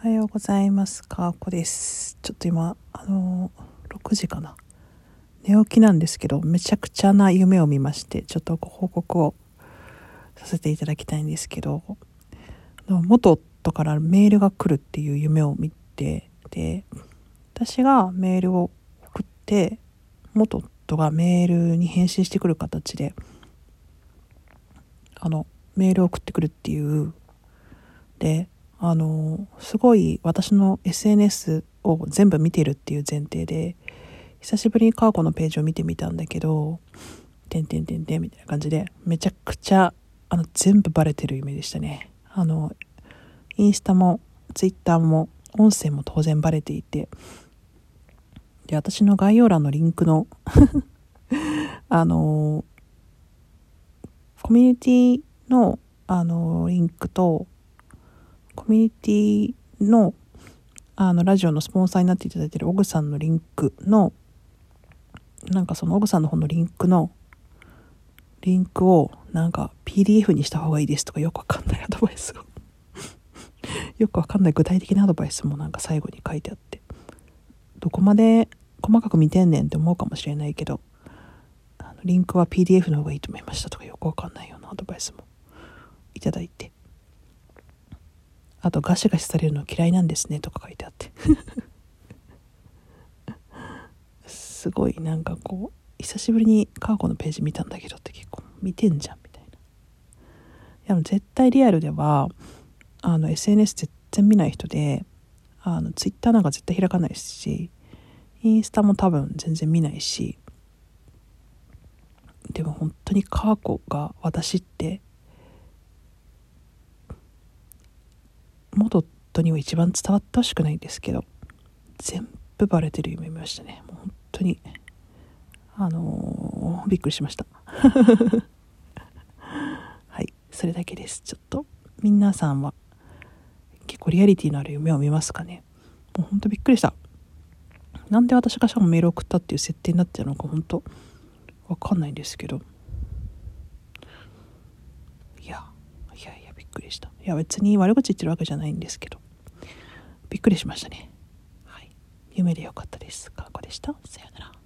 おはようございます。かーこです。ちょっと今、あのー、6時かな。寝起きなんですけど、めちゃくちゃな夢を見まして、ちょっとご報告をさせていただきたいんですけど、あの元夫からメールが来るっていう夢を見て、で、私がメールを送って、元夫がメールに返信してくる形で、あの、メールを送ってくるっていう、で、あのすごい私の SNS を全部見てるっていう前提で久しぶりにカーコのページを見てみたんだけど「てんてんてんてん」みたいな感じでめちゃくちゃあの全部バレてる夢でしたね。あのインスタもツイッターも音声も当然バレていてで私の概要欄のリンクの あのコミュニティのあのリンクとミュニティのあのラジオのスポンサーになっていただいてるオグさんのリンクのなんかそのオグさんの方のリンクのリンクをなんか PDF にした方がいいですとかよくわかんないアドバイスを。よくわかんない具体的なアドバイスもなんか最後に書いてあって。どこまで細かく見てんねんって思うかもしれないけどリンクは PDF の方がいいと思いましたとかよくわかんないようなアドバイスもいただいて。あとガシガシされるの嫌いなんですねとか書いてあって。すごいなんかこう久しぶりにカーコのページ見たんだけどって結構見てんじゃんみたいな。いや絶対リアルではあの SNS 全然見ない人であの Twitter なんか絶対開かないしインスタも多分全然見ないしでも本当にカーコが私って元夫には一番伝わってほしくないんですけど全部バレてる夢見ましたね。もう本当にあのーびっくりしました。はいそれだけです。ちょっと皆さんは結構リアリティのある夢を見ますかね。もう本当びっくりした。なんで私がしかもメール送ったっていう設定になってるのか本当わかんないんですけどいやいやいやびっくりした。いや別に悪口言ってるわけじゃないんですけど。びっくりしましたね。はい。夢でよかったです。かこでした。さようなら。